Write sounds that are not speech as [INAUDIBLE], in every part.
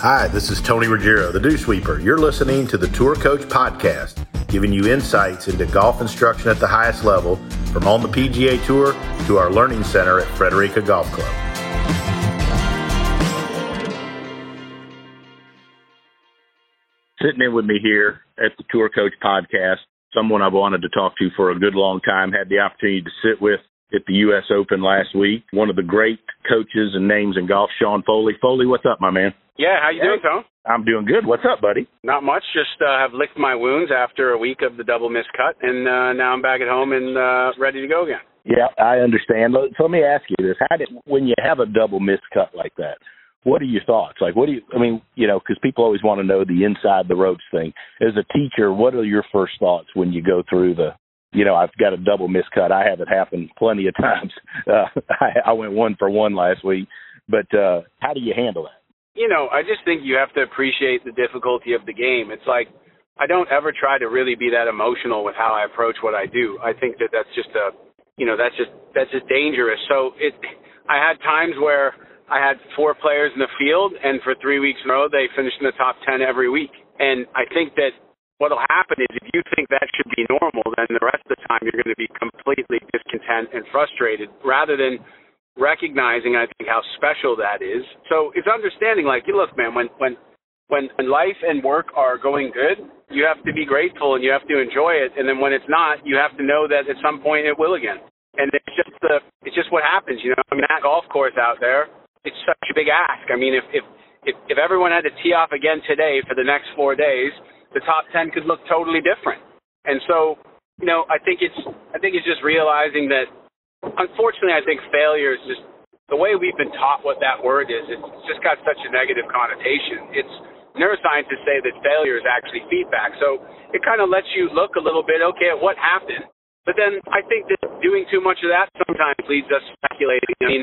Hi, this is Tony Ruggiero, the Dew Sweeper. You're listening to the Tour Coach Podcast, giving you insights into golf instruction at the highest level, from on the PGA Tour to our learning center at Frederica Golf Club. Sitting in with me here at the Tour Coach Podcast, someone I've wanted to talk to for a good long time, had the opportunity to sit with at the U.S. Open last week. One of the great coaches and names in golf, Sean Foley. Foley, what's up, my man? Yeah, how you doing, Tom? I'm doing good. What's up, buddy? Not much. Just uh, have licked my wounds after a week of the double missed cut, and uh, now I'm back at home and uh, ready to go again. Yeah, I understand. So let me ask you this: How did when you have a double missed cut like that? What are your thoughts? Like, what do you? I mean, you know, because people always want to know the inside the ropes thing. As a teacher, what are your first thoughts when you go through the? You know, I've got a double missed cut. I have it happen plenty of [LAUGHS] times. Uh, I, I went one for one last week, but uh, how do you handle that? You know, I just think you have to appreciate the difficulty of the game. It's like I don't ever try to really be that emotional with how I approach what I do. I think that that's just a, you know, that's just that's just dangerous. So it, I had times where I had four players in the field, and for three weeks in a row, they finished in the top ten every week. And I think that what'll happen is if you think that should be normal, then the rest of the time you're going to be completely discontent and frustrated, rather than recognizing I think how special that is. So it's understanding like, look, man, when when when life and work are going good, you have to be grateful and you have to enjoy it. And then when it's not, you have to know that at some point it will again. And it's just the it's just what happens, you know. I mean, that golf course out there, it's such a big ask. I mean, if if if, if everyone had to tee off again today for the next four days, the top ten could look totally different. And so, you know, I think it's I think it's just realizing that unfortunately, I think failure is just the way we've been taught what that word is. It's just got such a negative connotation. It's neuroscientists say that failure is actually feedback. So it kind of lets you look a little bit, okay, at what happened. But then I think that doing too much of that sometimes leads us speculating. I mean,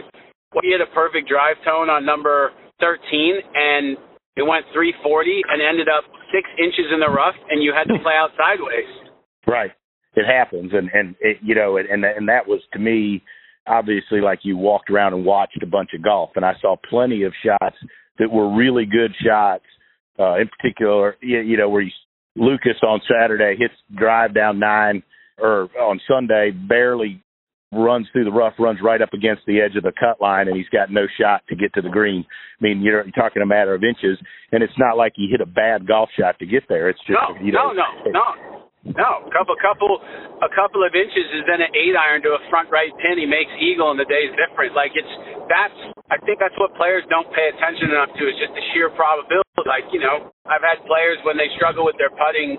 you hit a perfect drive tone on number 13 and it went 340 and ended up six inches in the rough and you had to play out sideways. Right it happens and and it, you know and and that was to me obviously like you walked around and watched a bunch of golf and I saw plenty of shots that were really good shots uh in particular you know where you, Lucas on Saturday hits drive down 9 or on Sunday barely runs through the rough, runs right up against the edge of the cut line, and he's got no shot to get to the green. I mean, you're, you're talking a matter of inches, and it's not like he hit a bad golf shot to get there. It's just no, you know, no, no, no. No, a couple, couple, a couple of inches is then an eight iron to a front right pin. He makes eagle, and the day's different. Like it's that's. I think that's what players don't pay attention enough to is just the sheer probability. Like you know, I've had players when they struggle with their putting,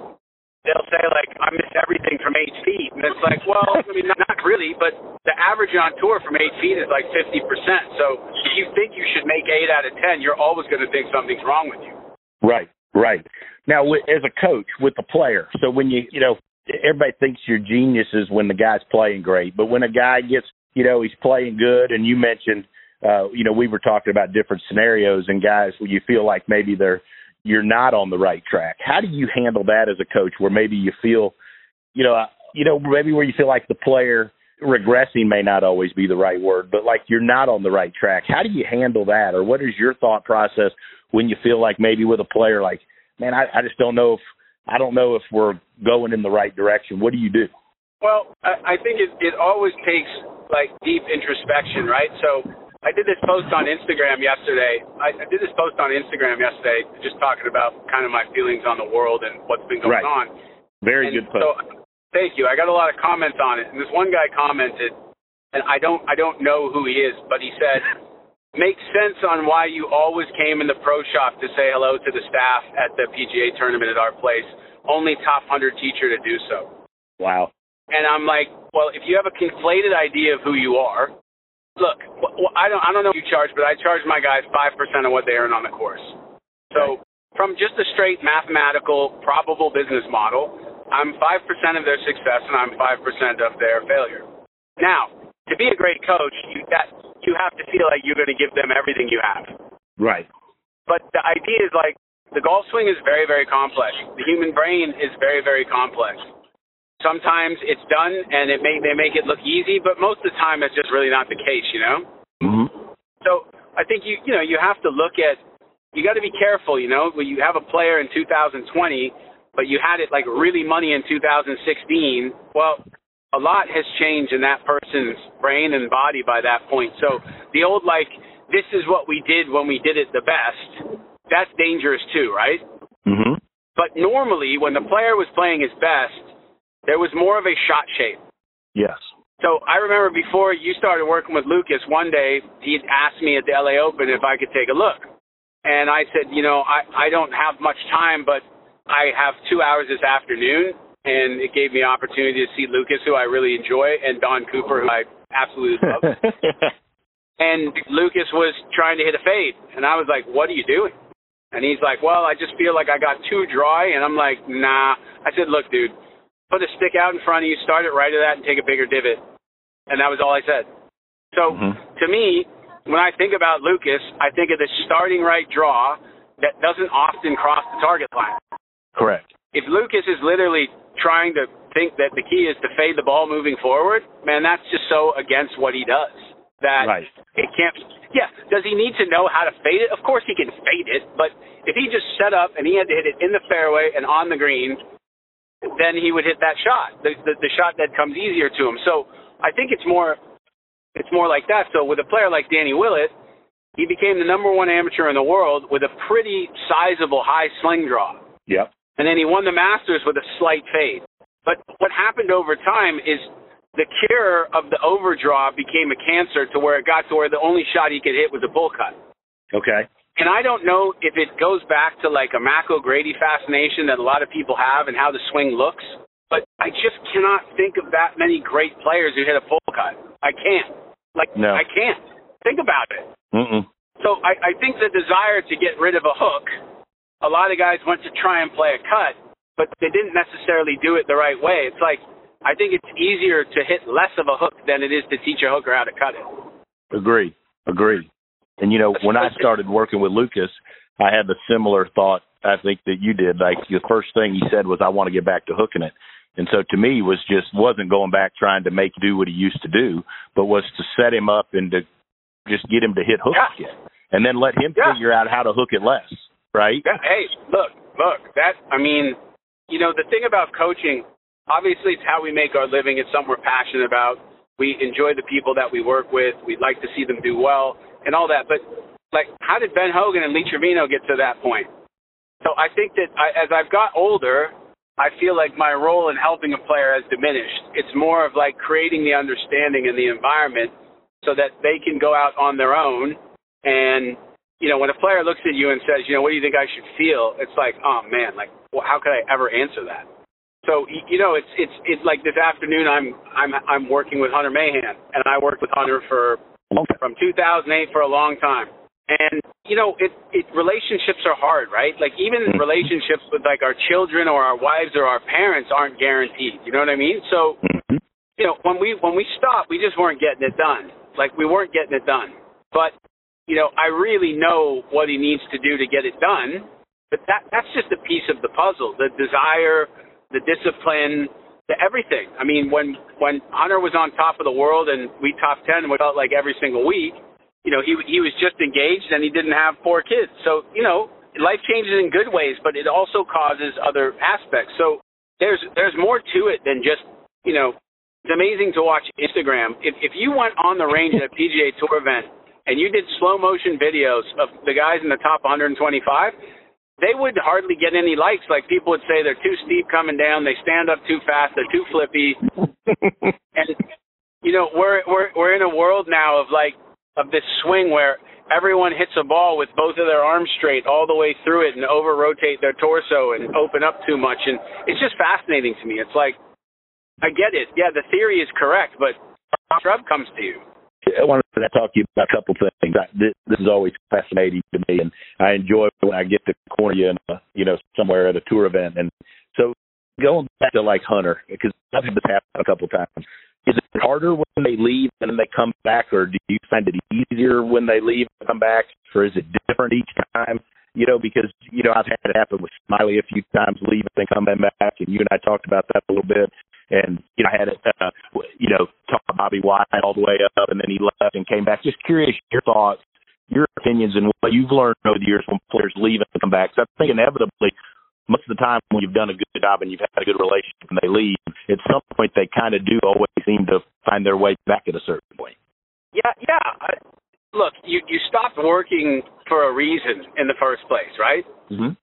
they'll say like I miss everything from eight feet, and it's like, well, I mean, not, really, but the average on tour from eight feet is like fifty percent. So if you think you should make eight out of ten, you're always going to think something's wrong with you. Right. Right. Now, as a coach with the player, so when you, you know, everybody thinks you're geniuses when the guy's playing great, but when a guy gets, you know, he's playing good, and you mentioned, uh, you know, we were talking about different scenarios and guys where you feel like maybe they're, you're not on the right track. How do you handle that as a coach where maybe you feel, you know, you know, maybe where you feel like the player regressing may not always be the right word, but like you're not on the right track. How do you handle that? Or what is your thought process when you feel like maybe with a player like, man, I, I just don't know if I don't know if we're going in the right direction. What do you do? Well, I, I think it, it always takes like deep introspection, right? So I did this post on Instagram yesterday. I, I did this post on Instagram yesterday, just talking about kind of my feelings on the world and what's been going right. on. Very and good post. So, thank you. I got a lot of comments on it, and this one guy commented, and I don't I don't know who he is, but he said [LAUGHS] makes sense on why you always came in the pro shop to say hello to the staff at the PGA tournament at our place. Only top 100 teacher to do so. Wow. And I'm like, well, if you have a conflated idea of who you are, look, I don't I don't know what you charge, but I charge my guys 5% of what they earn on the course. So, from just a straight mathematical probable business model, I'm 5% of their success and I'm 5% of their failure. Now, to be a great coach, you, that you have to feel like you're going to give them everything you have. Right. But the idea is like the golf swing is very, very complex. The human brain is very, very complex. Sometimes it's done and it may they make it look easy, but most of the time it's just really not the case, you know. Mm-hmm. So I think you you know you have to look at you got to be careful. You know, when you have a player in 2020, but you had it like really money in 2016. Well, a lot has changed in that person's brain and body by that point. So the old like this is what we did when we did it the best. That's dangerous too, right? Mm-hmm. But normally, when the player was playing his best, there was more of a shot shape. Yes. So I remember before you started working with Lucas, one day he asked me at the LA Open if I could take a look. And I said, you know, I, I don't have much time, but I have two hours this afternoon. And it gave me opportunity to see Lucas, who I really enjoy, and Don Cooper, who I absolutely [LAUGHS] love. and Lucas was trying to hit a fade. And I was like, what are you doing? And he's like, well, I just feel like I got too dry. And I'm like, nah. I said, look, dude, put a stick out in front of you, start it right at that, and take a bigger divot. And that was all I said. So Mhm. to me, when I think about Lucas, I think of the starting right draw that doesn't often cross the target line. Correct. If Lucas is literally trying to think that the key is to fade the ball moving forward, man, that's just so against what he does that Right. it can't. Yeah, does he need to know how to fade it? Of course he can fade it, but if he just set up and he had to hit it in the fairway and on the green, then he would hit that shot, the, the the shot that comes easier to him. So I think it's more it's more like that. So with a player like Danny Willett, he became the number one amateur in the world with a pretty sizable high sling draw. Yep. And then he won the Masters with a slight fade. But what happened over time is the cure of the overdraw became a cancer to where it got to where the only shot he could hit was a bull cut. Okay. And I don't know if it goes back to like a Mac O'Grady fascination that a lot of people have and how the swing looks, but I just cannot think of that many great players who hit a full cut. I can't. Like, No. I can't. Think about it. Mm-mm. So I, I think the desire to get rid of a hook, a lot of guys went to try and play a cut, but they didn't necessarily do it the right way. It's like I think it's easier to hit less of a hook than it is to teach a hooker how to cut it. Agree. Agree. And you know, when I started working with Lucas, I had the similar thought I think that you did. Like the first thing he said was I want to get back to hooking it. And so to me was just wasn't going back trying to make do what he used to do, but was to set him up and to just get him to hit hooks Yeah. again. And then let him Yeah. figure out how to hook it less. Right? Yeah, hey, look, look, that I mean, you know, the thing about coaching, obviously it's how we make our living, it's something we're passionate about. We enjoy the people that we work with. We'd like to see them do well and all that. But like how did Ben Hogan and Lee Trevino get to that point? So I think that I, as I've got older, I feel like my role in helping a player has diminished. It's more of like creating the understanding and the environment so that they can go out on their own and you know, when a player looks at you and says, you know, what do you think I should feel? It's like, oh man, like, well, how could I ever answer that? So, you know, it's it's it's like this afternoon, I'm I'm I'm working with Hunter Mahan, and I worked with Hunter for from 2008 for a long time. And you know, it it relationships are hard, right? Like even Mhm. relationships with like our children or our wives or our parents aren't guaranteed. You know what I mean? So Mhm. you know, when we when we stopped, we just weren't getting it done. Like we weren't getting it done. But you know, I really know what he needs to do to get it done. But that that's just a piece of the puzzle. The desire, the discipline, the everything. I mean, when when Hunter was on top of the world and we top ten, we felt like every single week. You know, he he was just engaged and he didn't have four kids. So you know, life changes in good ways, but it also causes other aspects. So there's there's more to it than just you know. It's amazing to watch Instagram. If if you went on the range at a PGA Tour event and you did slow motion videos of the guys in the top 125, they would hardly get any likes. Like people would say they're too steep coming down, they stand up too fast, they're too flippy. [LAUGHS] and you know, we're we're we're in a world now of like of this swing where everyone hits a ball with both of their arms straight all the way through it and over rotate their torso and open up too much and it's just fascinating to me. It's like I get it. Yeah, the theory is correct, but shrub comes to you. I wanted to talk to you about a couple of things. I, this, this is always fascinating to me, and I enjoy when I get to corner you, in a, uh, you know, somewhere at a tour event. And so, going back to like Hunter, because I've had this happen a couple times. Is it harder when they leave and then they come back, or do you find it easier when they leave and come back, or is it different each time? You know, because you know I've had it happen with Smylie a few times, leaving and coming back, and you and I talked about that a little bit. And you know, I had it, uh, you know, talk to Bobby White all the way up, and then he left and came back. Just curious your thoughts your opinions and what you've learned over the years when players leave and come back. So I think inevitably, most of the time when you've done a good job and you've had a good relationship and they leave, at some point they kind of do always seem to find their way back at a certain point. Yeah, yeah. Look, you you stopped working for a reason in the first place, right? Mm-hmm.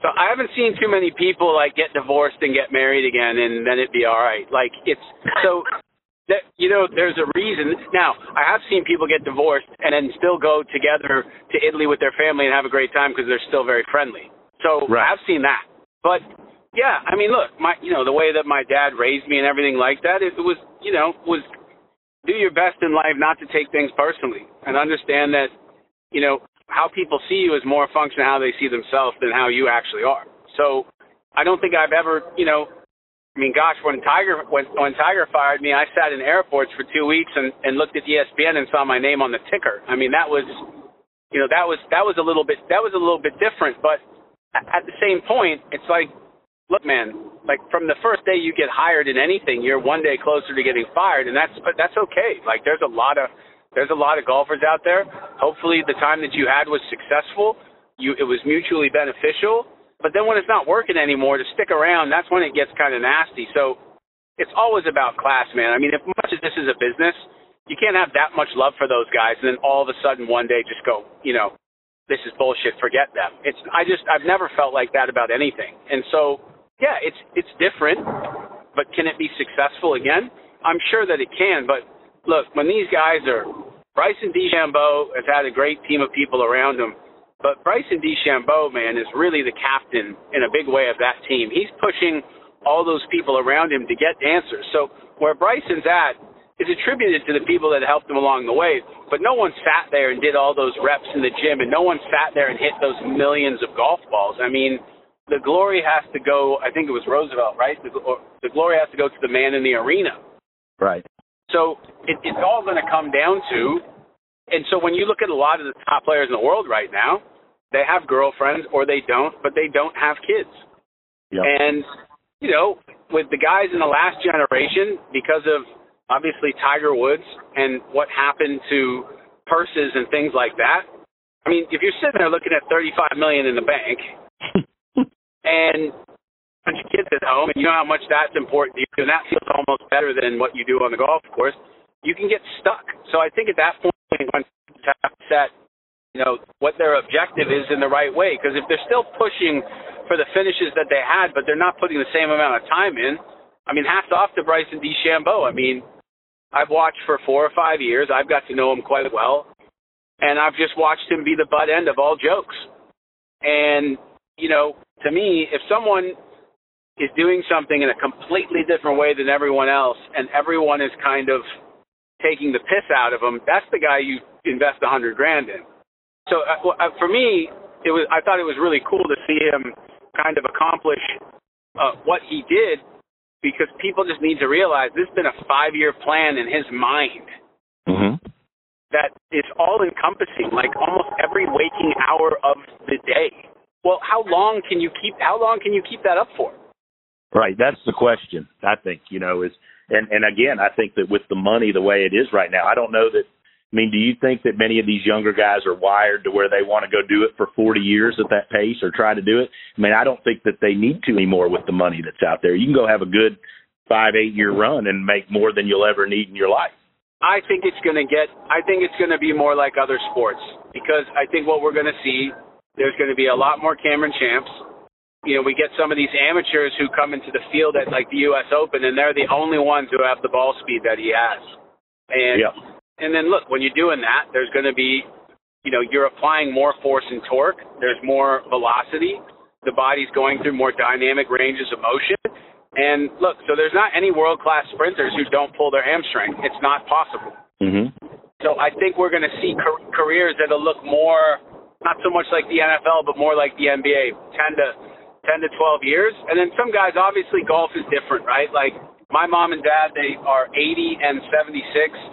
So I haven't seen too many people like get divorced and get married again, and then it'd be all right. Like it's so that you know there's a reason. Now I have seen people get divorced and then still go together to Italy with their family and have a great time because they're still very friendly. So right. I've seen that. But yeah, I mean, look, my you know the way that my dad raised me and everything like that, it was you know was do your best in life not to take things personally and understand that you know how people see you is more a function of how they see themselves than how you actually are. So I don't think I've ever, you know, I mean, gosh, when Tiger when when Tiger fired me, I sat in airports for two weeks and and looked at ESPN and saw my name on the ticker. I mean, that was, you know, that was that was a little bit that was a little bit different. But at the same point, it's like, look, man, like from the first day you get hired in anything, you're one day closer to getting fired, and that's but that's okay. Like there's a lot of there's a lot of golfers out there. Hopefully, the time that you had was successful. You, it was mutually beneficial. But then when it's not working anymore, to stick around, that's when it gets kind of nasty. So it's always about class, man. I mean, if much as this is a business, you can't have that much love for those guys and then all of a sudden one day just go, you know, this is bullshit. Forget them. It's I just I've never felt like that about anything. And so yeah, it's it's different, but can it be successful again? I'm sure that it can, but look, when these guys are Bryson DeChambeau has had a great team of people around him, but Bryson DeChambeau, man, is really the captain in a big way of that team. He's pushing all those people around him to get answers. So where Bryson's at is attributed to the people that helped him along the way, but no one sat there and did all those reps in the gym, and no one sat there and hit those millions of golf balls. I mean, the glory has to go. I think it was Roosevelt, right? The, the glory has to go to the man in the arena. Right. So it, it's all going to come down to, and so when you look at a lot of the top players in the world right now, they have girlfriends or they don't, but they don't have kids. Yep. And you know, with the guys in the last generation, because of obviously Tiger Woods and what happened to purses and things like that. I mean, if you're sitting there looking at 35 million in the bank, [LAUGHS] and bunch of kids at home, and you know how much that's important to you, and that feels almost better than what you do on the golf course, you can get stuck. So I think at that point, when have set, you know, what their objective is in the right way, because if they're still pushing for the finishes that they had, but they're not putting the same amount of time in, I mean, hats off to Bryson DeChambeau. I mean, I've watched for four or five years. I've got to know him quite well, and I've just watched him be the butt end of all jokes. And you know, to me, if someone is doing something in a completely different way than everyone else, and everyone is kind of taking the piss out of him, that's the guy you invest a hundred grand in. So uh, uh, for me, it was I thought it was really cool to see him kind of accomplish uh, what he did because people just need to realize this has been a five-year plan in his mind mm-hmm. that is all encompassing, like almost every waking hour of the day. Well, how long can you keep? How long can you keep that up for? Right. That's the question. I think you know is and and again, I think that with the money the way it is right now, I don't know that. I mean, do you think that many of these younger guys are wired to where they want to go do it for 40 years at that pace or try to do it? I mean, I don't think that they need to anymore with the money that's out there. You can go have a good five, eight year run and make more than you'll ever need in your life. I think it's going to get. I think it's going to be more like other sports because I think what we're going to see there's going to be a lot more Cameron Champs you know, we get some of these amateurs who come into the field at like the U.S. Open, and they're the only ones who have the ball speed that he has. And yeah. and then look, when you're doing that, there's going to be, you know, you're applying more force and torque. There's more velocity. The body's going through more dynamic ranges of motion. And look, so there's not any world class sprinters who don't pull their hamstring. It's not possible. Mm-hmm. So I think we're going to see car- careers that'll look more, not so much like the NFL, but more like the NBA, 10 to 10 to 12 years. And then some guys, obviously, golf is different, right? Like my mom and dad, they are 80 and 76,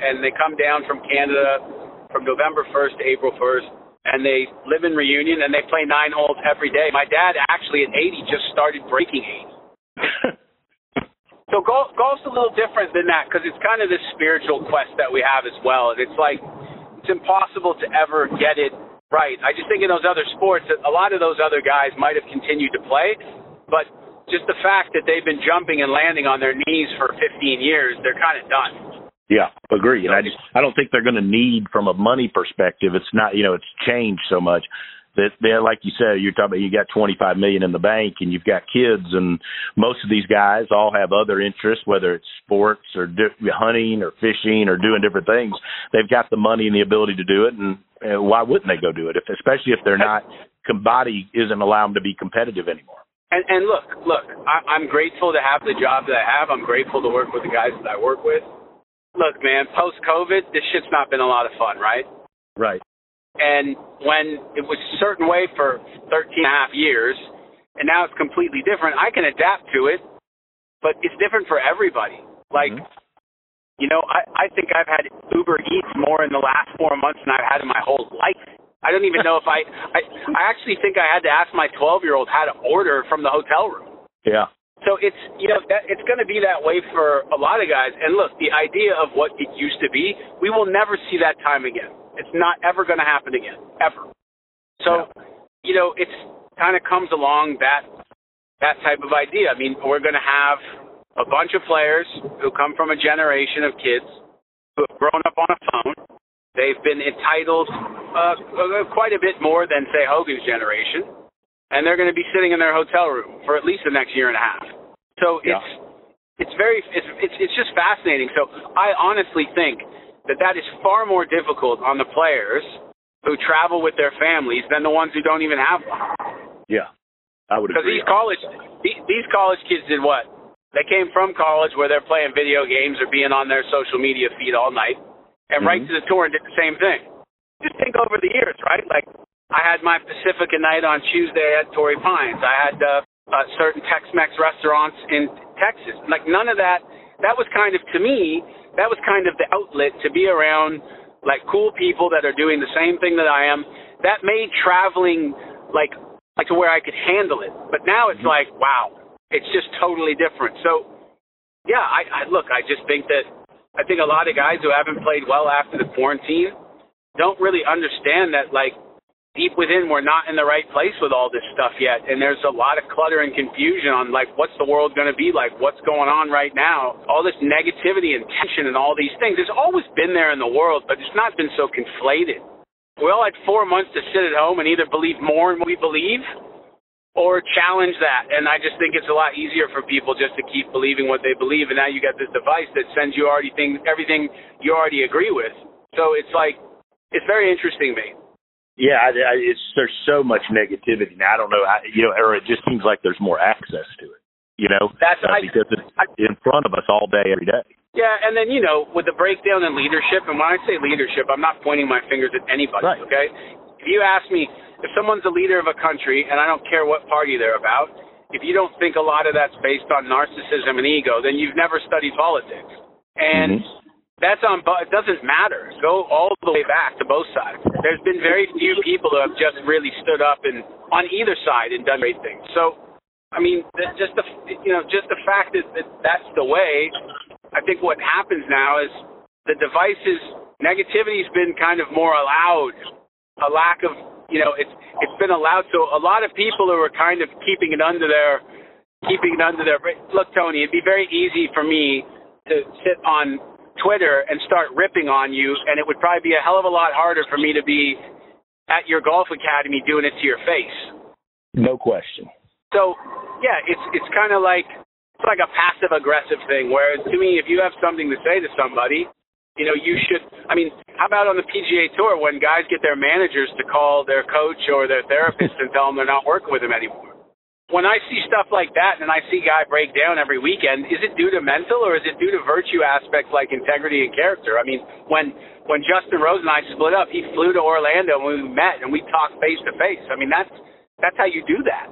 and they come down from Canada from November 1st to April 1st, and they live in Reunion and they play nine holes every day. My dad, actually, at 80, just started breaking 80. [LAUGHS] so golf, golf's a little different than that because it's kind of this spiritual quest that we have as well. And it's like it's impossible to ever get it right. I just think in those other sports, a lot of those other guys might have continued to play, but just the fact that they've been jumping and landing on their knees for 15 years, they're kind of done. Yeah, agree. And I just I don't think they're going to need from a money perspective. It's not you know it's changed so much that they're like you said you're talking about you got 25 million in the bank and you've got kids and most of these guys all have other interests whether it's sports or di- hunting or fishing or doing different things they've got the money and the ability to do it and uh, why wouldn't they go do it if especially if they're not body isn't allowing them to be competitive anymore and, and look look I, I'm grateful to have the job that I have I'm grateful to work with the guys that I work with look, man, post COVID, this shit's not been a lot of fun, right? Right. And when it was a certain way for 13 and a half years, and now it's completely different, I can adapt to it, but it's different for everybody. Like, mm-hmm. you know, I, I think I've had Uber Eats more in the last four months than I've had in my whole life. I don't even know if I, I, I actually think I had to ask my 12 year old how to order from the hotel room. Yeah. So it's you know that, it's going to be that way for a lot of guys. And look, the idea of what it used to be, we will never see that time again. It's not ever going to happen again, ever. So, yeah. you know, it's kind of comes along that that type of idea. I mean, we're going to have a bunch of players who come from a generation of kids who have grown up on a phone. They've been entitled uh, quite a bit more than say Hogan's generation and they're going to be sitting in their hotel room for at least the next year and a half. So yeah. it's it's very it's, it's it's just fascinating. So I honestly think that that is far more difficult on the players who travel with their families than the ones who don't even have one. Yeah, I would Because these college these college kids did what? They came from college where they're playing video games or being on their social media feed all night, and mm-hmm. right to the tour and did the same thing. Just think over the years, right? Like I had my Pacifica night on Tuesday at Torrey Pines. I had uh, uh, certain Tex-Mex restaurants in Texas. Like none of that. That was kind of to me. That was kind of the outlet to be around like cool people that are doing the same thing that I am. That made traveling like like to where I could handle it. But now it's mm-hmm. like wow, it's just totally different. So yeah, I, I look. I just think that I think a lot of guys who haven't played well after the quarantine don't really understand that like deep within we're not in the right place with all this stuff yet and there's a lot of clutter and confusion on like what's the world going to be like? What's going on right now? All this negativity and tension and all these things it's always been there in the world but it's not been so conflated. We all had four months to sit at home and either believe more in what we believe or challenge that and i just think it's a lot easier for people just to keep believing what they believe and now you got this device that sends you already things everything you already agree with. So it's like it's very interesting to me yeah, I, I, it's there's so much negativity now. I don't know, how, you know, or it just seems like there's more access to it. You know, that's uh, I, because it's I, in front of us all day, every day. Yeah, and then you know, with the breakdown in leadership, and when I say leadership, I'm not pointing my fingers at anybody. Right. Okay, if you ask me if someone's a leader of a country, and I don't care what party they're about, if you don't think a lot of that's based on narcissism and ego, then you've never studied politics. And mm-hmm that's on. It doesn't matter. Go all the way back to both sides. There's been very few people who have just really stood up and on either side and done great things. So, I mean, just the you know just the fact that, that that's the way. I think what happens now is the devices negativity's been kind of more allowed. A lack of you know it's it's been allowed. So a lot of people who are kind of keeping it under their keeping it under their look, Tony. It'd be very easy for me to sit on Twitter and start ripping on you, and it would probably be a hell of a lot harder for me to be at your golf academy doing it to your face. No question. So, yeah, it's it's kind of like it's like a passive aggressive thing. Whereas to me, if you have something to say to somebody, you know, you should. I mean, how about on the PGA Tour when guys get their managers to call their coach or their therapist and tell them they're not working with them anymore? When I see stuff like that and I see guy break down every weekend, is it due to mental or is it due to virtue aspects like integrity and character? I mean, when when Justin Rose and I split up, he flew to Orlando and we met and we talked face to face. I mean, that's that's how you do that.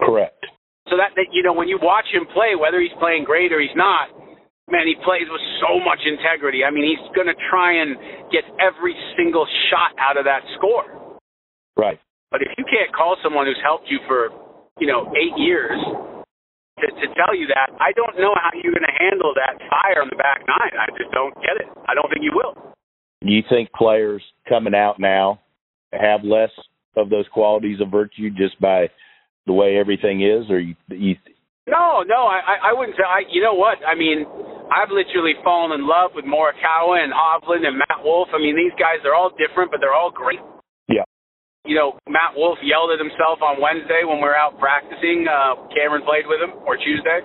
Correct. So that, that you know, when you watch him play, whether he's playing great or he's not, man, he plays with so much integrity. I mean, he's going to try and get every single shot out of that score. Right. But if you can't call someone who's helped you for you know, eight years to, to tell you that. I don't know how you're going to handle that fire on the back nine. I just don't get it. I don't think you will. Do you think players coming out now have less of those qualities of virtue just by the way everything is, or you, you no, no, I, I wouldn't say. I, you know what? I mean, I've literally fallen in love with Morikawa and Hovland and Matt Wolff. I mean, these guys, they're all different, but they're all great. You know, Matt Wolff yelled at himself on Wednesday when we were out practicing. Uh, Cameron played with him, or Tuesday,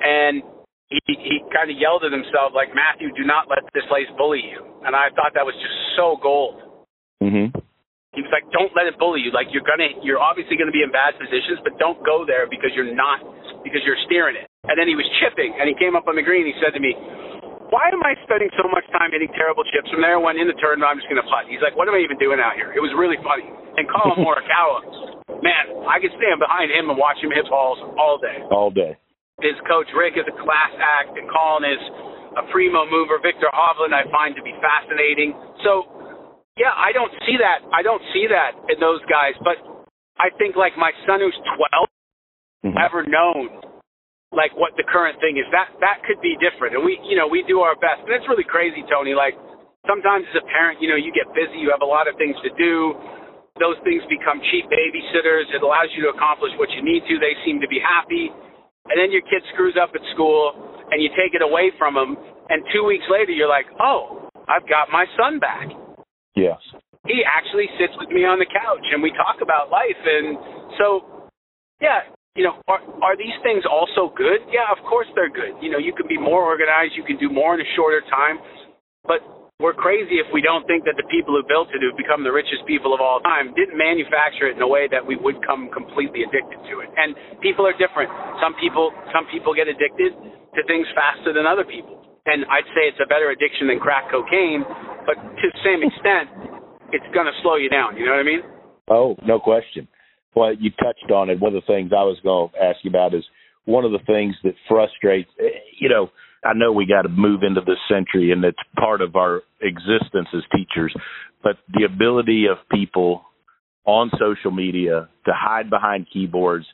and he he kind of yelled at himself like, Matthew, do not let this place bully you. And I thought that was just so gold. Mhm. He was like, "Don't let it bully you. Like you're gonna, you're obviously gonna be in bad positions, but don't go there because you're not, because you're steering it." And then he was chipping, and he came up on the green. He said to me, "Why am I spending so much time hitting terrible chips from there when in the tournament I'm just gonna putt?" He's like, "What am I even doing out here?" It was really funny. And Collin [LAUGHS] Morikawa, man, I could stand behind him and watch him hit balls all day. All day. His coach Rick is a class act, and Collin is a primo mover. Viktor Hovland I find to be fascinating. So yeah, I don't see that. I don't see that in those guys. But I think like my son who's 12, mm-hmm. ever known like what the current thing is. That that could be different. And we, you know, we do our best. And it's really crazy, Tony. Like sometimes as a parent, you know, you get busy. You have a lot of things to do. Those things become cheap babysitters. It allows you to accomplish what you need to. They seem to be happy. And then your kid screws up at school, and you take it away from them. And two weeks later, you're like, oh, I've got my son back. Yes. He actually sits with me on the couch and we talk about life. And so, yeah, you know, are, are these things also good? Yeah, of course they're good. You know, you can be more organized, you can do more in a shorter time. But we're crazy if we don't think that the people who built it, who've become the richest people of all time, didn't manufacture it in a way that we would come completely addicted to it. And people are different. Some people, some people get addicted to things faster than other people. And I'd say it's a better addiction than crack cocaine but to the same extent, it's going to slow you down. You know what I mean? Oh, no question. Well, you touched on it. One of the things I was going to ask you about is one of the things that frustrates, you know, I know we got to move into this century and it's part of our existence as teachers, but the ability of people on social media to hide behind keyboards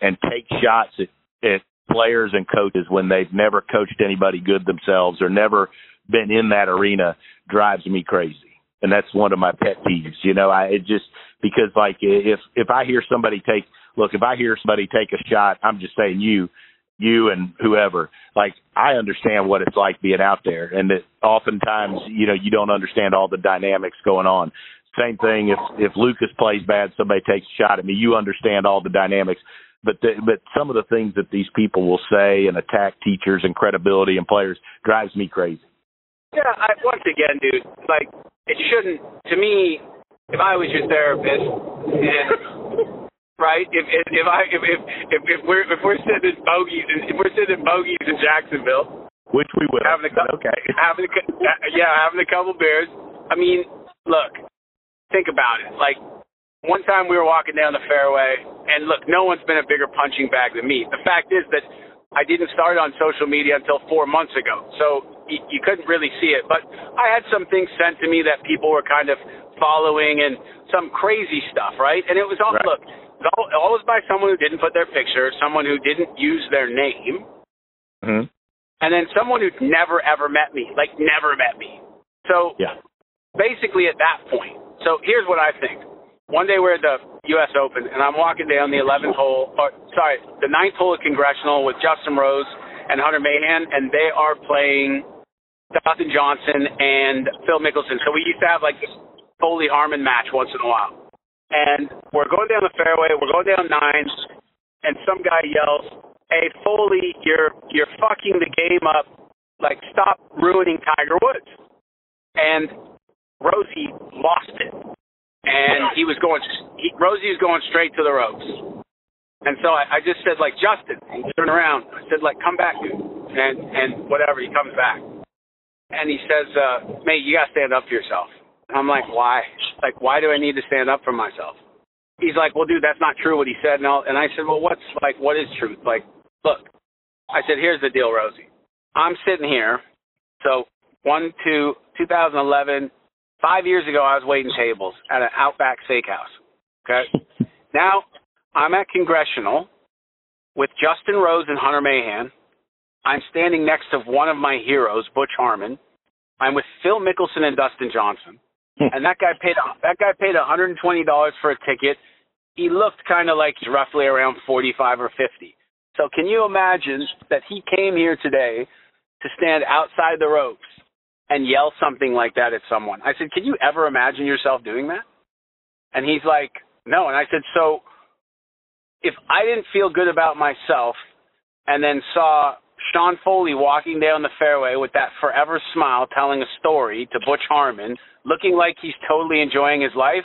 and take shots at, at players and coaches when they've never coached anybody good themselves or never been in that arena drives me crazy. And that's one of my pet peeves. You know, I it just because like if if I hear somebody take look, if I hear somebody take a shot, I'm just saying you, you and whoever. Like I understand what it's like being out there, and that oftentimes you know you don't understand all the dynamics going on. Same thing if if Lucas plays bad, somebody takes a shot at me. You understand all the dynamics, but the, but some of the things that these people will say and attack teachers and credibility and players drives me crazy. Yeah, I, once again, dude, like it shouldn't. To me, if I was your therapist, and right, if if, if I if, if if if we're if we're sitting bogeys if we're sitting bogeys in Jacksonville, which we will, having a couple, okay, [LAUGHS] having a uh, yeah, having a couple beers. I mean, look, think about it. Like one time we were walking down the fairway, and look, no one's been a bigger punching bag than me. The fact is that I didn't start on social media until four months ago, so you, you couldn't really see it. But I had some things sent to me that people were kind of following and some crazy stuff, right? And it was all right. look, it was always by someone who didn't put their picture, someone who didn't use their name, mm-hmm. and then someone who'd never ever met me, like never met me. So yeah. basically, at that point, so here's what I think. One day we're at the U.S. Open, and I'm walking down the 11th hole, or sorry, the ninth hole at Congressional with Justin Rose and Hunter Mahan, and they are playing Dustin Johnson and Phil Mickelson. So we used to have like this Foley Harmon match once in a while. And we're going down the fairway, we're going down nine, and some guy yells, Hey Foley, you're you're fucking the game up. Like stop ruining Tiger Woods. And Rosie lost it. And he was going he, Rosie was going straight to the ropes. And so I, I just said like Justin, he turned around. I said like come back. And and whatever, he comes back and he says, uh, "Mate, you gotta stand up for yourself." I'm like, "Why? Like, why do I need to stand up for myself?" He's like, "Well, dude, that's not true what he said." And, all, and I said, "Well, what's like, what is truth? Like, look." I said, "Here's the deal, Rosie. I'm sitting here. So one, two, 2011, five years ago, I was waiting tables at an Outback Steakhouse. Okay. [LAUGHS] now I'm at Congressional with Justin Rose and Hunter Mahan I'm standing next to one of my heroes, Butch Harmon. I'm with Phil Mickelson and Dustin Johnson, hmm. and that guy paid that guy paid 120 dollars for a ticket. He looked kind of like he's roughly around 45 or 50. So can you imagine that he came here today to stand outside the ropes and yell something like that at someone? I said, can you ever imagine yourself doing that? And he's like, no. And I said, so if I didn't feel good about myself and then saw Sean Foley walking down the fairway with that forever smile telling a story to Butch Harmon, looking like he's totally enjoying his life,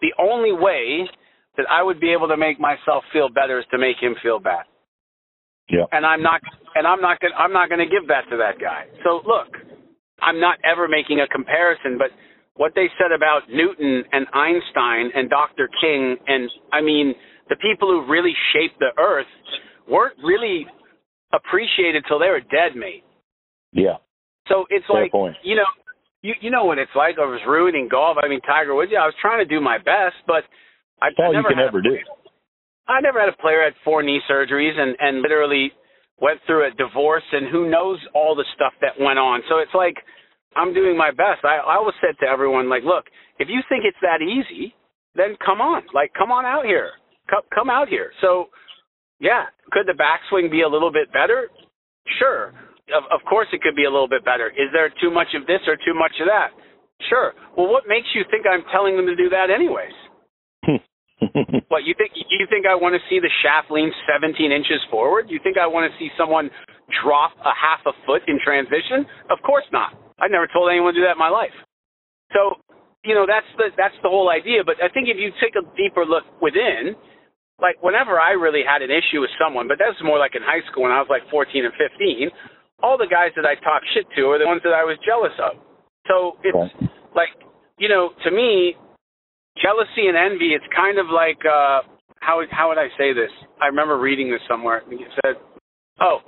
the only way that I would be able to make myself feel better is to make him feel bad. Yeah. And I'm not and I'm not gonna I'm not gonna give that to that guy. So look, I'm not ever making a comparison, but what they said about Newton and Einstein and Dr. King and I mean the people who really shaped the earth weren't really appreciated till they were dead, mate. Yeah. So it's Fair like point. you know, you you know what it's like. I was ruining golf. I mean, Tiger Woods. Yeah, I was trying to do my best, but I, That's all I you never can had ever a, do. I never had a player had four knee surgeries and and literally went through a divorce and who knows all the stuff that went on. So it's like I'm doing my best. I I always said to everyone like, look, if you think it's that easy, then come on, like come on out here, come come out here. So yeah, could the backswing be a little bit better? Sure. Of, of course it could be a little bit better. Is there too much of this or too much of that? Sure. Well, what makes you think I'm telling them to do that anyways? [LAUGHS] What you think? You think I want to see the shaft lean 17 inches forward? You think I want to see someone drop a half a foot in transition? Of course not. I've never told anyone to do that in my life. So, you know, that's the that's the whole idea. But I think if you take a deeper look within, like whenever I really had an issue with someone, but that's more like in high school when I was like 14 and 15, all the guys that I talk shit to are the ones that I was jealous of. So it's like, you know, to me, jealousy and envy, it's kind of like, uh, how, how would I say this? I remember reading this somewhere. It said, oh,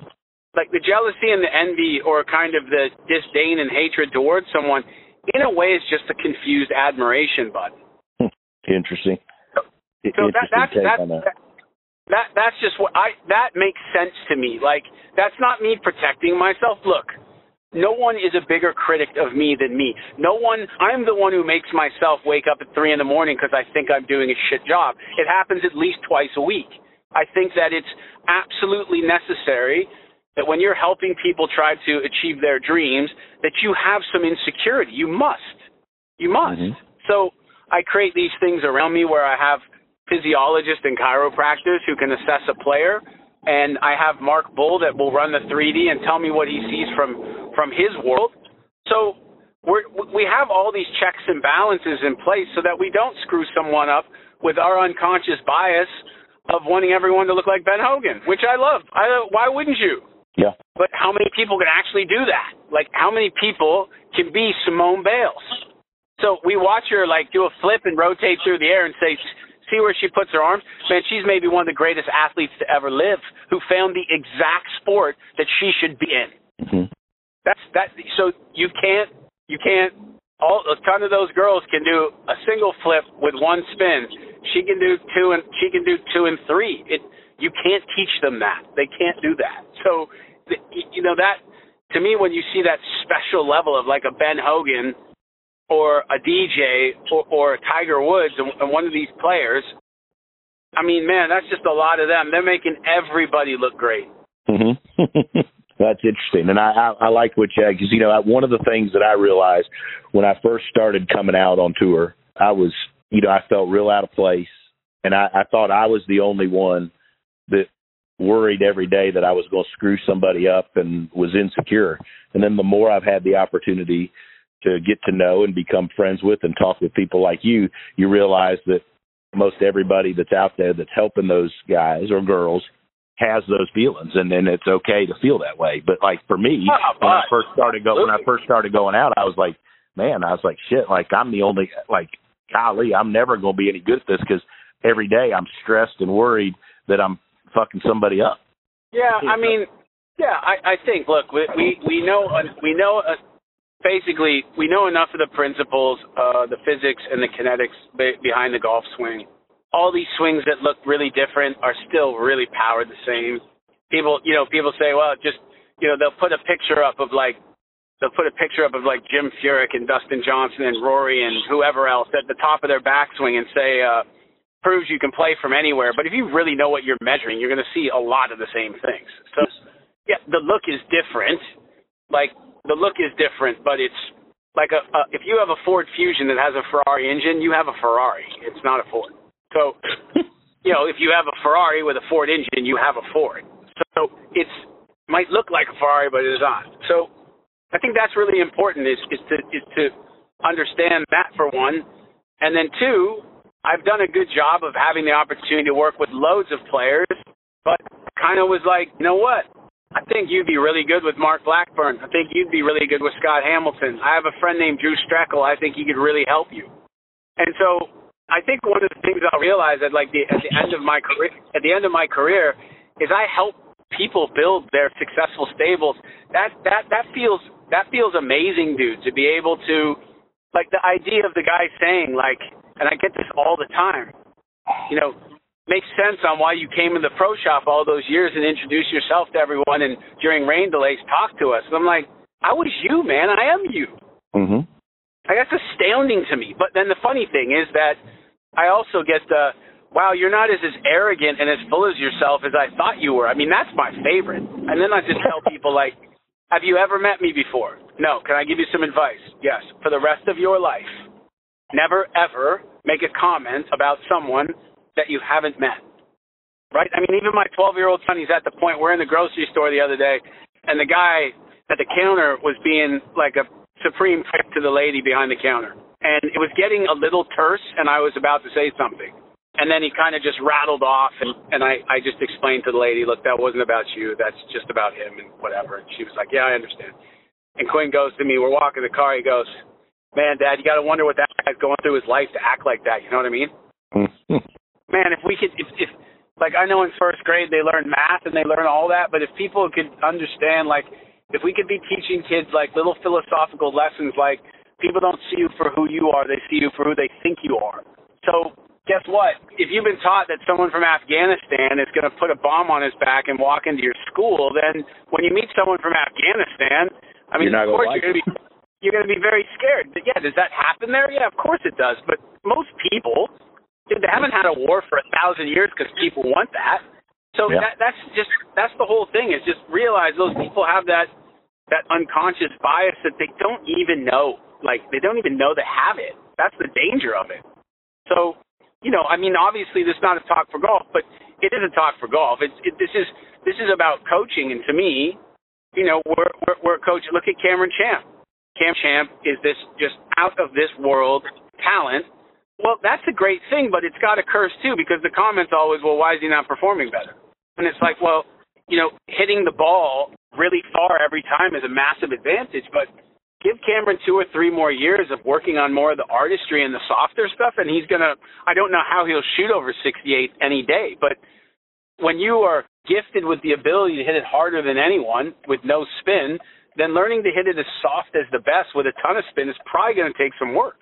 like the jealousy and the envy or kind of the disdain and hatred towards someone, in a way, is just a confused admiration button. Interesting. So that, that's that's that. that, that that's just what I that makes sense to me. Like that's not me protecting myself. Look, no one is a bigger critic of me than me. No one. I'm the one who makes myself wake up at three in the morning because I think I'm doing a shit job. It happens at least twice a week. I think that it's absolutely necessary that when you're helping people try to achieve their dreams, that you have some insecurity. You must. You must. Mhm. So I create these things around me where I have physiologists and chiropractors who can assess a player, and I have Mark Bull that will run the 3D and tell me what he sees from from his world. So we're, we have all these checks and balances in place so that we don't screw someone up with our unconscious bias of wanting everyone to look like Ben Hogan, which I love. I, why wouldn't you? Yeah. But how many people can actually do that? Like, how many people can be Simone Biles? So we watch her like do a flip and rotate through the air and say, see where she puts her arms? Man, she's maybe one of the greatest athletes to ever live who found the exact sport that she should be in. hmm That's that. So you can't, you can't. All a ton of those girls can do a single flip with one spin. She can do two and she can do two and three. It you can't teach them that. They can't do that. So you know that to me when you see that special level of like a Ben Hogan or a DJ or, or Tiger Woods and, and one of these players, I mean, man, that's just a lot of them. They're making everybody look great. hmm [LAUGHS] That's interesting, and I I, I like what you because you know one of the things that I realized when I first started coming out on tour, I was you know I felt real out of place, and I, I thought I was the only one that worried every day that I was going to screw somebody up and was insecure. And then the more I've had the opportunity to get to know and become friends with and talk with people like you, you realize that most everybody that's out there that's helping those guys or girls has those feelings and then it's okay to feel that way. But like for me, Ah, when I first started go when I first started going out, I was like, man, I was like, shit, like I'm the only like golly, I'm never going to be any good at this because every day I'm stressed and worried that I'm fucking somebody up. Yeah, I mean, yeah, I, I think. Look, we we, we know we know basically we know enough of the principles, uh, the physics and the kinetics be, behind the golf swing. All these swings that look really different are still really powered the same. People, you know, people say, well, just you know, they'll put a picture up of like they'll put a picture up of like Jim Furyk and Dustin Johnson and Rory and whoever else at the top of their backswing and say uh, proves you can play from anywhere. But if you really know what you're measuring, you're going to see a lot of the same things. So yeah, the look is different. Like the look is different, but it's like a, a if you have a Ford Fusion that has a Ferrari engine, you have a Ferrari. It's not a Ford. So [LAUGHS] you know, if you have a Ferrari with a Ford engine, you have a Ford. So it's might look like a Ferrari, but it is not. So I think that's really important is, is to is to understand that for one, and then two, I've done a good job of having the opportunity to work with loads of players, but kind of was like, you know what? I think you'd be really good with Mark Blackburn. I think you'd be really good with Scott Hamilton. I have a friend named Drew Steckel. I think he could really help you. And so I think one of the things I'll realize at like the at the end of my career at the end of my career is I help people build their successful stables. That that that feels that feels amazing, dude, to be able to like the idea of the guy saying like and I get this all the time. You know, makes sense on why you came in the pro shop all those years and introduced yourself to everyone and during rain delays talk to us. And I'm like, I was you, man. I am you. Mhm. Like that's astounding to me. But then the funny thing is that I also get the wow, you're not as, as arrogant and as full as yourself as I thought you were. I mean, that's my favorite. And then I just tell people like, have you ever met me before? No. Can I give you some advice? Yes. For the rest of your life, never ever make a comment about someone that you haven't met. Right? I mean, even my 12 year old son, he's at the point, we're in the grocery store the other day, and the guy at the counter was being like a supreme prick to the lady behind the counter. And it was getting a little terse, and I was about to say something. And then he kind of just rattled off, and, and I, I just explained to the lady, look, that wasn't about you. That's just about him and whatever. And she was like, yeah, I understand. And Quinn goes to me, we're walking the car. He goes, man, Dad, you got to wonder what that guy's going through his life to act like that. You know what I mean? Mm. [LAUGHS] man, if we could, if, if like I know in first grade they learn math and they learn all that, but if people could understand, like, if we could be teaching kids like little philosophical lessons, like people don't see you for who you are, they see you for who they think you are. So guess what? If you've been taught that someone from Afghanistan is going to put a bomb on his back and walk into your school, then when you meet someone from Afghanistan, I mean, of course like you're going to be you're going to be very scared. But yeah, does that happen there? Yeah, of course it does. But most people, dude, they haven't had a war for a thousand years because people want that. So Yeah. that that's just that's the whole thing. Is just realize those people have that that unconscious bias that they don't even know. Like they don't even know they have it. That's the danger of it. So you know, I mean, obviously this is not a talk for golf, but it is a talk for golf. It's it, this is this is about coaching, and to me, you know, we're we're, we're coach. Look at Cameron Champ. Cam Champ is this just out of this world talent. Well, that's a great thing, but it's got a curse too because the comments always, well, why is he not performing better? And it's like, well, you know, hitting the ball really far every time is a massive advantage, but give Cameron two or three more years of working on more of the artistry and the softer stuff, and he's gonna. I don't know how he'll shoot over 68 any day, but when you are gifted with the ability to hit it harder than anyone with no spin, then learning to hit it as soft as the best with a ton of spin is probably going to take some work.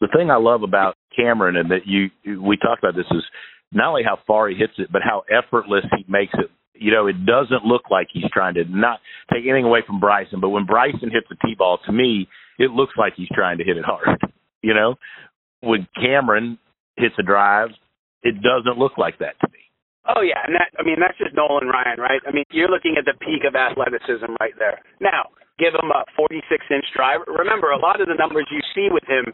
The thing I love about Cameron and that you we talked about this is not only how far he hits it, but how effortless he makes it. You know, it doesn't look like he's trying to not take anything away from Bryson, but when Bryson hits the tee ball, to me, it looks like he's trying to hit it hard. [LAUGHS] You know, when Cameron hits a drive, it doesn't look like that to me. Oh yeah, and that I mean that's just Nolan Ryan, right? I mean you're looking at the peak of athleticism right there. Now give him a 46 inch driver. Remember, a lot of the numbers you see with him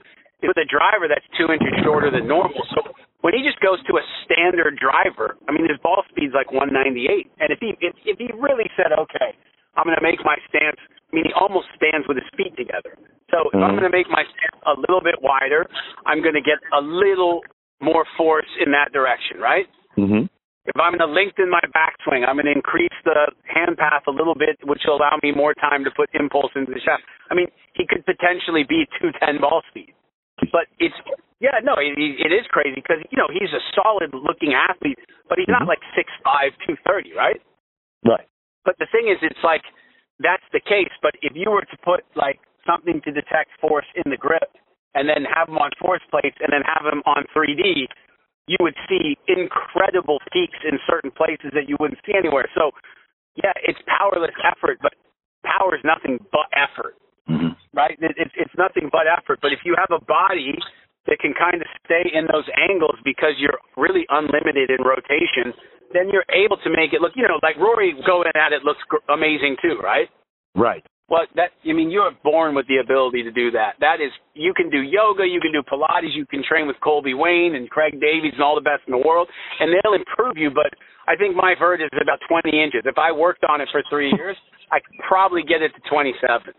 with a driver that's two inches shorter than normal. So when he just goes to a standard driver, I mean his ball speed's like 198, and if he if, if he really said, okay, I'm going to make my stance. I mean, he almost stands with his feet together. So if I'm Mhm. going to make my stance a little bit wider, I'm going to get a little more force in that direction, right? Mm-hmm. If I'm going to lengthen my backswing, I'm going to increase the hand path a little bit, which will allow me more time to put impulse into the shot. I mean, he could potentially be 210 ball speed. But it's, yeah, no, it, it is crazy because, you know, he's a solid looking athlete, but he's not Mhm. like 6'5, 230, right? Right. But the thing is, it's like, that's the case. But if you were to put like something to detect force in the grip and then have him on force plates and then have him on 3D, you would see incredible peaks in certain places that you wouldn't see anywhere. So, yeah, it's powerless effort, but power is nothing but effort. mm-hmm. Right? It, it's it's nothing but effort. But if you have a body that can kind of stay in those angles because you're really unlimited in rotation, then you're able to make it look, you know, like Rory going at it looks gr- amazing too, right? Right. Well, that I mean, you're born with the ability to do that. That is, you can do yoga, you can do Pilates, you can train with Colby Wayne and Craig Davies and all the best in the world, and they'll improve you. But I think my vert is about 20 inches. If I worked on it for three years, I could probably get it to 27.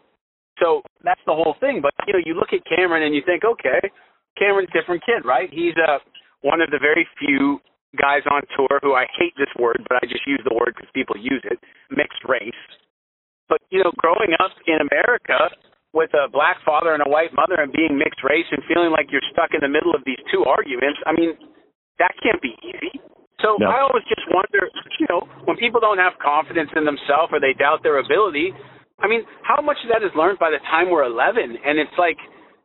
So that's the whole thing. But you know, you look at Cameron and you think, okay, Cameron's a different kid, right? He's uh, one of the very few guys on tour who I hate this word, but I just use the word because people use it, mixed race. But you know, growing up in America with a black father and a white mother and being mixed race and feeling like you're stuck in the middle of these two arguments, I mean, that can't be easy. So no. I always just wonder, you know, when people don't have confidence in themselves or they doubt their ability, I mean, how much of that is learned by the time we're 11? And it's like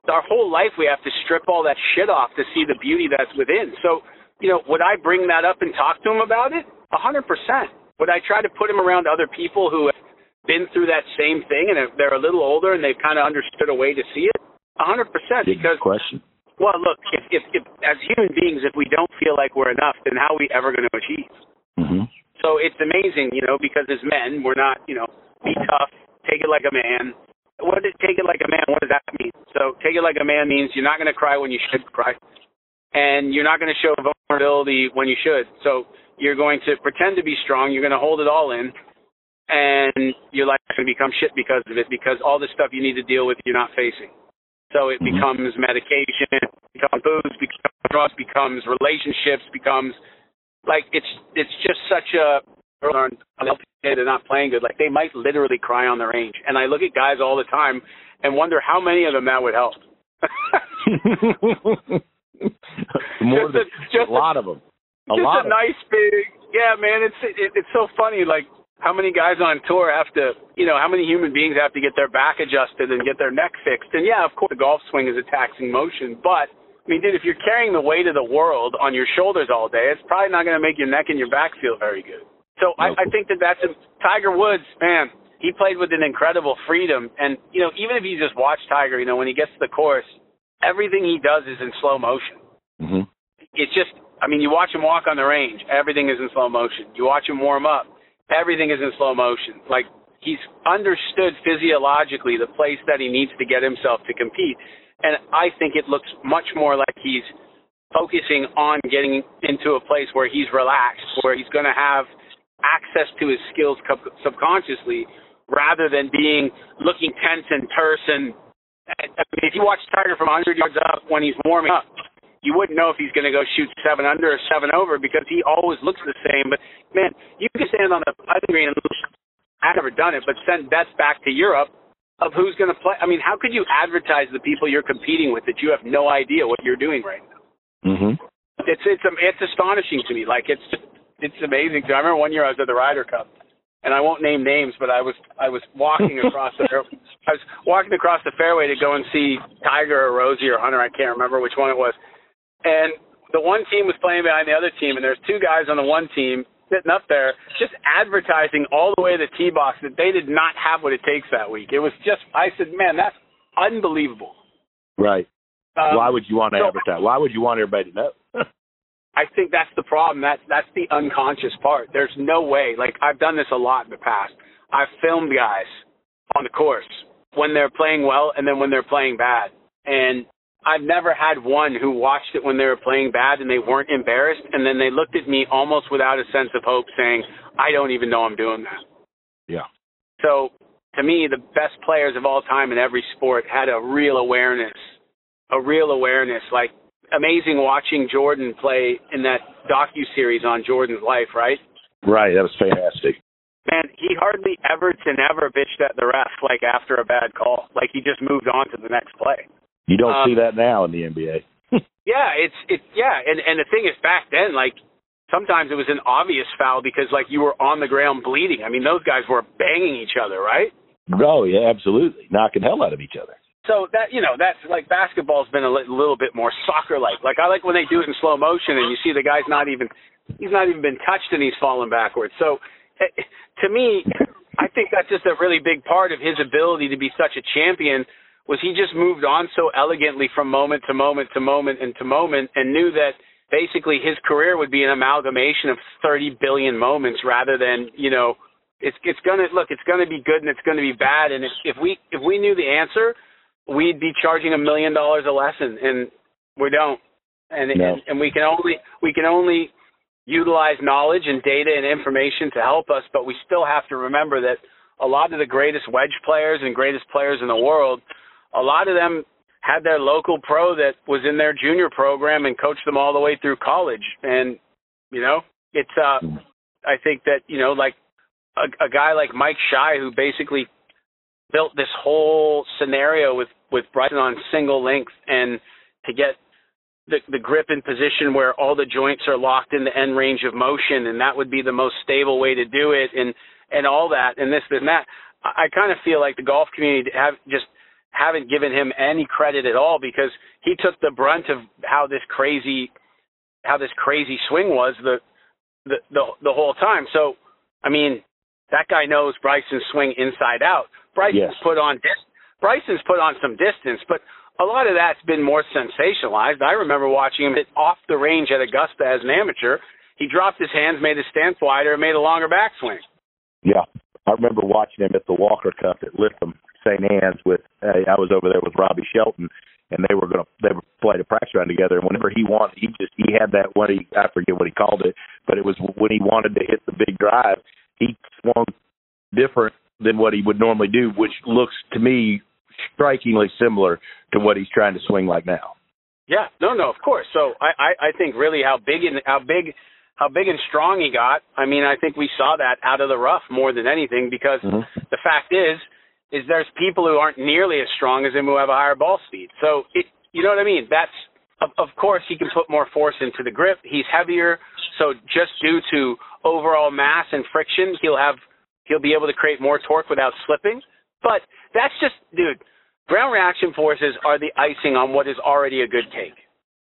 our whole life we have to strip all that shit off to see the beauty that's within. So, you know, would I bring that up and talk to him about it? A hundred percent. Would I try to put him around other people who have been through that same thing and they're a little older and they've kind of understood a way to see it? A hundred percent. Because question. Well, look, if, if, if as human beings, if we don't feel like we're enough, then how are we ever going to achieve? Mm-hmm. So it's amazing, you know, because as men, we're not, you know, be tough, take it like a man. What does take it like a man? What does that mean? So take it like a man means you're not going to cry when you should cry, and you're not going to show vulnerability when you should. So you're going to pretend to be strong. You're going to hold it all in, and your life's going to become shit because of it. Because all the stuff you need to deal with, you're not facing. So it mm-hmm. becomes medication, becomes booze, becomes drugs, becomes relationships, becomes like it's it's just such a they're not playing good. Like they might literally cry on the range, and I look at guys all the time and wonder how many of them that would help. [LAUGHS] More just than a, just a lot of them. A just lot a nice big yeah, man. It's it, it's so funny. Like how many guys on tour have to, you know, how many human beings have to get their back adjusted and get their neck fixed? And yeah, of course, the golf swing is a taxing motion, but I mean, dude, if you're carrying the weight of the world on your shoulders all day, it's probably not going to make your neck and your back feel very good. So I, I think that that's a, Tiger Woods, man. He played with an incredible freedom, and you know, even if you just watch Tiger, you know, when he gets to the course, everything he does is in slow motion. Mm-hmm. It's just, I mean, you watch him walk on the range, everything is in slow motion. You watch him warm up, everything is in slow motion. Like he's understood physiologically the place that he needs to get himself to compete. And I think it looks much more like he's focusing on getting into a place where he's relaxed, where he's going to have access to his skills subconsciously rather than being looking tense and terse and I mean, if you watch Tiger from 100 yards up when he's warming up, you wouldn't know if he's going to go shoot seven under or seven over because he always looks the same. But man, you can stand on the putting green and look. I've never done it, but send bets back to Europe of who's going to play. I mean, how could you advertise the people you're competing with that you have no idea what you're doing right now? Mm-hmm. It's it's it's astonishing to me. Like it's it's amazing. I remember one year I was at the Ryder Cup, and I won't name names, but I was I was walking across the [LAUGHS] I was walking across the fairway to go and see Tiger or Rosie or Hunter. I can't remember which one it was and the one team was playing behind the other team, and there's two guys on the one team sitting up there just advertising all the way to the tee box that they did not have what it takes that week. It was just, I said, man, that's unbelievable. Right. Um, Why would you want to so, advertise? Why would you want everybody to know? [LAUGHS] I think that's the problem. That's that's the unconscious part. There's no way. Like I've done this a lot in the past. I've filmed guys on the course when they're playing well and then when they're playing bad. And I've never had one who watched it when they were playing bad and they weren't embarrassed, and then they looked at me almost without a sense of hope, saying, "I don't even know I'm doing that." Yeah. So to me, the best players of all time in every sport had a real awareness, a real awareness. Like amazing watching Jordan play in that docu series on Jordan's life, right? Right. That was fantastic. Man, he hardly ever to never bitched at the ref like after a bad call. Like he just moved on to the next play. You don't Um, see that now in the NBA. [LAUGHS] Yeah, it's it yeah, and and the thing is back then, like sometimes it was an obvious foul because like you were on the ground bleeding. I mean, those guys were banging each other, right? oh yeah, absolutely, knocking hell out of each other. So that you know that's like basketball's been a li- little bit more soccer like. Like I like when they do it in slow motion and you see the guy's not even he's not even been touched and he's falling backwards. So eh, to me, I think that's just a really big part of his ability to be such a champion was he just moved on so elegantly from moment to moment to moment and to moment and knew that basically his career would be an amalgamation of 30 billion moments rather than, you know, it's it's to look, it's to be good and it's to be bad and if, if we if we knew the answer, we'd be charging a million dollars a lesson and we don't. And, no. and and we can only we can only utilize knowledge and data and information to help us, but we still have to remember that a lot of the greatest wedge players and greatest players in the world, a lot of them had their local pro that was in their junior program and coached them all the way through college. And, you know, it's, uh, I think that, you know, like a, a guy like Mike Schy, who basically built this whole scenario with, with Bryson on single length and to get the, the grip in position where all the joints are locked in the end range of motion, and that would be the most stable way to do it, and and all that, and this and that. I, I kind of feel like the golf community have just haven't given him any credit at all because he took the brunt of how this crazy how this crazy swing was the the the, the whole time. So, I mean, that guy knows Bryson's swing inside out. Bryson's yes. put on Bryson's put on some distance, but a lot of that's been more sensationalized. I remember watching him hit off the range at Augusta as an amateur. He dropped his hands, made his stance wider, and made a longer backswing. Yeah, I remember watching him at the Walker Cup at Lytham, St. Anne's. With uh, I was over there with Robby Shelton, and they were going to they were playing a practice round together. And whenever he wanted, he just he had that what he I forget what he called it, but it was when he wanted to hit the big drive, he swung different than what he would normally do, which looks to me strikingly similar to what he's trying to swing like now. Yeah, no, no, of course. So I, I, I think really how big and how big, how big and strong he got. I mean, I think we saw that out of the rough more than anything because mm-hmm. the fact is, is there's people who aren't nearly as strong as him who have a higher ball speed. So it, you know what I mean? That's of, of course he can put more force into the grip. He's heavier, so just due to overall mass and friction, he'll have he'll be able to create more torque without slipping. But that's just, dude, ground reaction forces are the icing on what is already a good cake.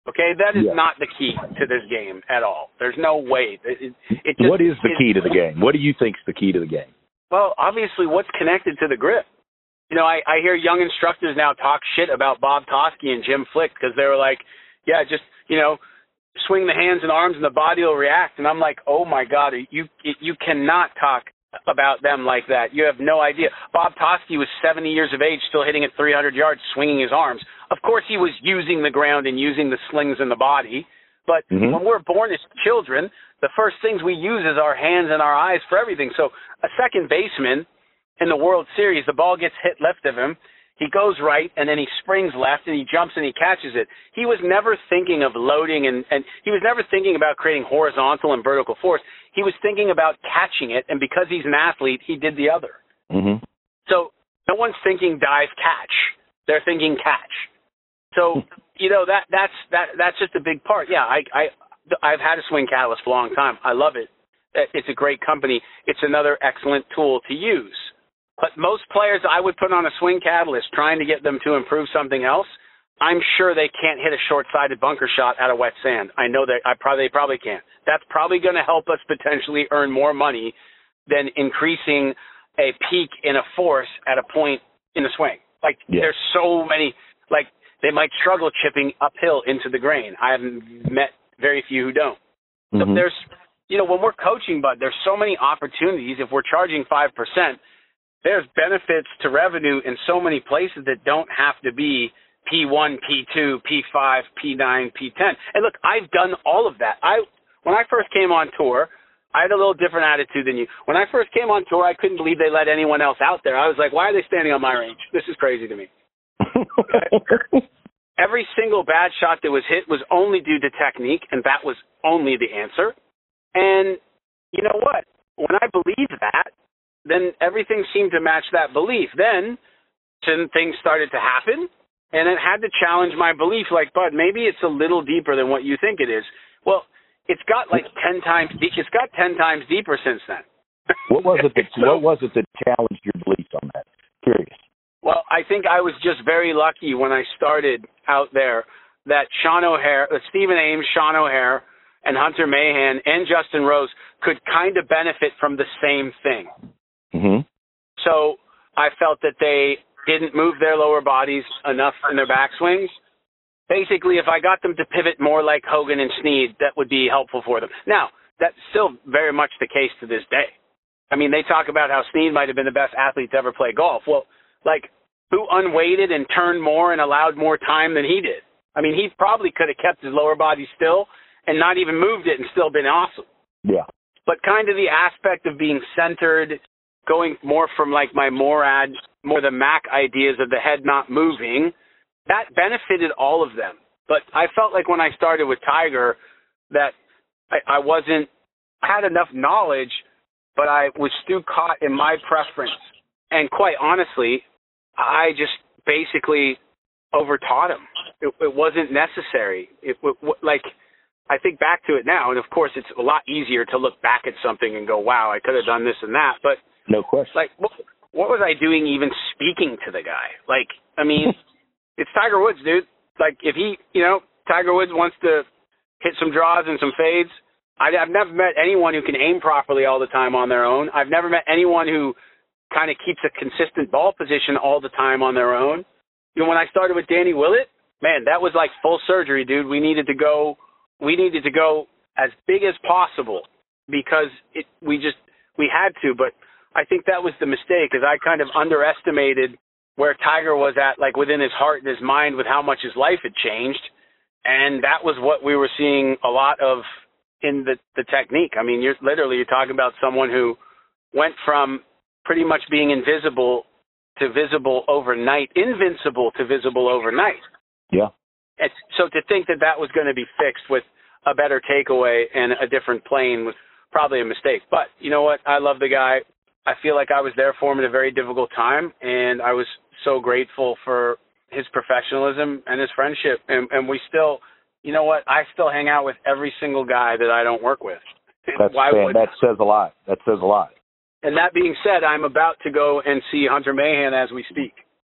Okay, that is yeah. not the key to this game at all. There's no way. It, it just, what is the key to the game? What do you think is the key to the game? Well, obviously, what's connected to the grip? You know, I, I hear young instructors now talk shit about Bob Toski and Jim Flick because they were like, yeah, just you know, swing the hands and arms and the body will react. And I'm like, oh my god, you you cannot talk about them like that. You have no idea. Bob Toski was 70 years of age, still hitting at 300 yards, swinging his arms. Of course, he was using the ground and using the slings in the body. But mm-hmm. when we're born as children, the first things we use is our hands and our eyes for everything. So a second baseman in the World Series, the ball gets hit left of him. He goes right and then he springs left and he jumps and he catches it. He was never thinking of loading and, and he was never thinking about creating horizontal and vertical force. He was thinking about catching it, and because he's an athlete, he did the other. Mm-hmm. So no one's thinking dive catch; they're thinking catch. So [LAUGHS] you know that that's that that's just a big part. Yeah, I I I've had a swing catalyst for a long time. I love it. It's a great company. It's another excellent tool to use. But most players I would put on a swing catalyst trying to get them to improve something else I'm sure they can't hit a short-sided bunker shot out of wet sand. I know that I probably they probably can't. That's probably going to help us potentially earn more money than increasing a peak in a force at a point in the swing. Like yeah. there's so many like they might struggle chipping uphill into the grain. I haven't met very few who don't. Mm-hmm. there's you know when we're coaching, but there's so many opportunities. If we're charging five percent, there's benefits to revenue in so many places that don't have to be P1, P2, P5, P9, P10. And look, I've done all of that. I when I first came on tour, I had a little different attitude than you. When I first came on tour, I couldn't believe they let anyone else out there. I was like, why are they standing on my range? This is crazy to me. [LAUGHS] Every single bad shot that was hit was only due to technique, and that was only the answer. And you know what? When I believed that, then everything seemed to match that belief. Then, some things started to happen, and it had to challenge my belief like bud maybe it's a little deeper than what you think it is. Well it's got like 10 times deep it's got 10 times deeper since then. What was it that [LAUGHS] so, what was it that challenged your belief on that? Curious. Well i think i was just very lucky when i started out there that sean O'Hair, uh, stephen ames sean O'Hair, and hunter mahan and justin rose could kind of benefit from the same thing mm-hmm. so I felt that they didn't move their lower bodies enough in their backswings. Basically, if I got them to pivot more like Hogan and Snead, that would be helpful for them. Now, that's still very much the case to this day. I mean, they talk about how Snead might have been the best athlete to ever play golf. Well, like, who unweighted and turned more and allowed more time than he did? I mean, he probably could have kept his lower body still and not even moved it and still been awesome. Yeah. But kind of the aspect of being centered, going more from like my Morad, more the Mac ideas of the head not moving, that benefited all of them. But I felt like when I started with Tiger that I, I wasn't had enough knowledge, but I was still caught in my preference. And quite honestly, I just basically overtaught him. It, it wasn't necessary. It, it like I think back to it now, and of course, it's a lot easier to look back at something and go, "Wow, I could have done this and that." But no question. Like, what, what was I doing even speaking to the guy? Like, I mean, [LAUGHS] it's Tiger Woods, dude. Like, if he, you know, Tiger Woods wants to hit some draws and some fades. I, I've never met anyone who can aim properly all the time on their own. I've never met anyone who kind of keeps a consistent ball position all the time on their own. You know, when I started with Danny Willett, man, that was like full surgery, dude. We needed to go we needed to go as big as possible because it we just we had to but I think that was the mistake because I kind of underestimated where Tiger was at like within his heart and his mind with how much his life had changed and that was what we were seeing a lot of in the the technique. I mean, you're literally you're talking about someone who went from pretty much being invisible to visible overnight, invincible to visible overnight. Yeah. And so to think that that was going to be fixed with a better takeaway and a different plane was probably a mistake. But you know what? I love the guy. I feel like I was there for him at a very difficult time, and I was so grateful for his professionalism and his friendship. And, and we still, you know what? I still hang out with every single guy that I don't work with. That's Why would that says a lot. That says a lot. And that being said, I'm about to go and see Hunter Mahan as we speak.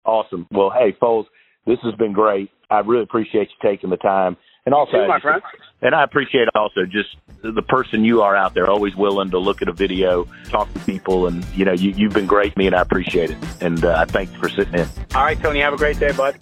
Awesome. Well, hey, Foles, this has been great. I really appreciate you taking the time. And also, too, my friend. And I appreciate also just the person you are out there, always willing to look at a video, talk to people, and you know, you, you've been great to me, and I appreciate it. And uh, I thank you for sitting in. All right, Tony, have a great day, bud.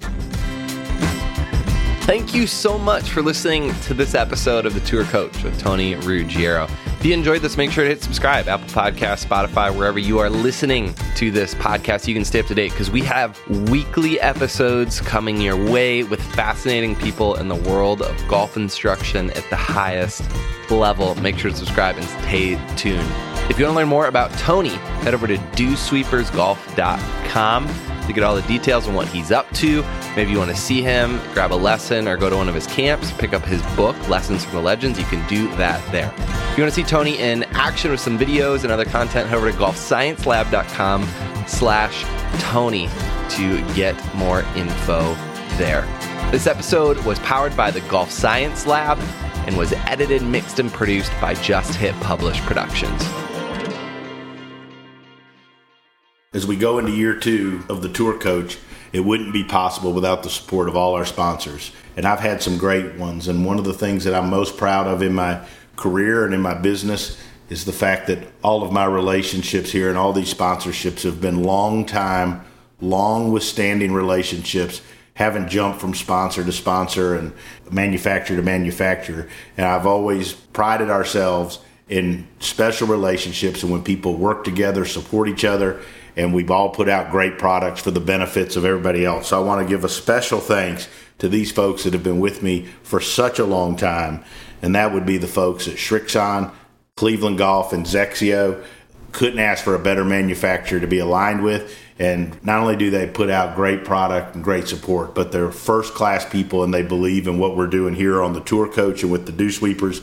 Thank you so much for listening to this episode of The Tour Coach with Tony Ruggiero. If you enjoyed this, make sure to hit subscribe, Apple Podcast, Spotify, wherever you are listening to this podcast. You can stay up to date because we have weekly episodes coming your way with fascinating people in the world of golf instruction at the highest level. Make sure to subscribe and stay tuned. If you want to learn more about Tony, head over to dewsweepersgolf.com to get all the details on what he's up to. Maybe you want to see him, grab a lesson, or go to one of his camps, pick up his book, Lessons from the Legends. You can do that there. If you want to see Tony in action with some videos and other content, head over to golfsciencelab.com slash Tony to get more info there. This episode was powered by the Golf Science Lab and was edited, mixed, and produced by Just Hit Publish Productions. As we go into year two of the tour coach, it wouldn't be possible without the support of all our sponsors. And I've had some great ones. And one of the things that I'm most proud of in my career and in my business is the fact that all of my relationships here and all these sponsorships have been long time, long withstanding relationships, haven't jumped from sponsor to sponsor and manufacturer to manufacturer. And I've always prided ourselves in special relationships and when people work together, support each other, and we've all put out great products for the benefits of everybody else. So I want to give a special thanks to these folks that have been with me for such a long time, and that would be the folks at Srixon, Cleveland Golf, and XXIO. Couldn't ask for a better manufacturer to be aligned with. And not only do they put out great product and great support, but they're first class people and they believe in what we're doing here on the tour coach and with the dew sweepers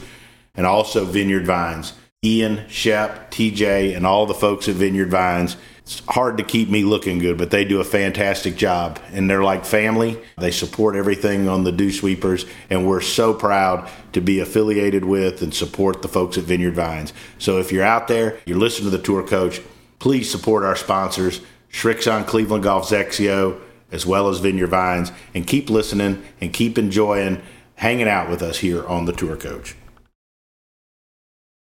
and also Vineyard Vines. Ian, Shep, TJ, and all the folks at Vineyard Vines it's hard to keep me looking good, but they do a fantastic job. And they're like family. They support everything on the Dew Sweepers. And we're so proud to be affiliated with and support the folks at Vineyard Vines. So if you're out there, you're listening to the tour coach, please support our sponsors, Srixon Cleveland Golf XXIO, as well as Vineyard Vines, and keep listening and keep enjoying hanging out with us here on the tour coach.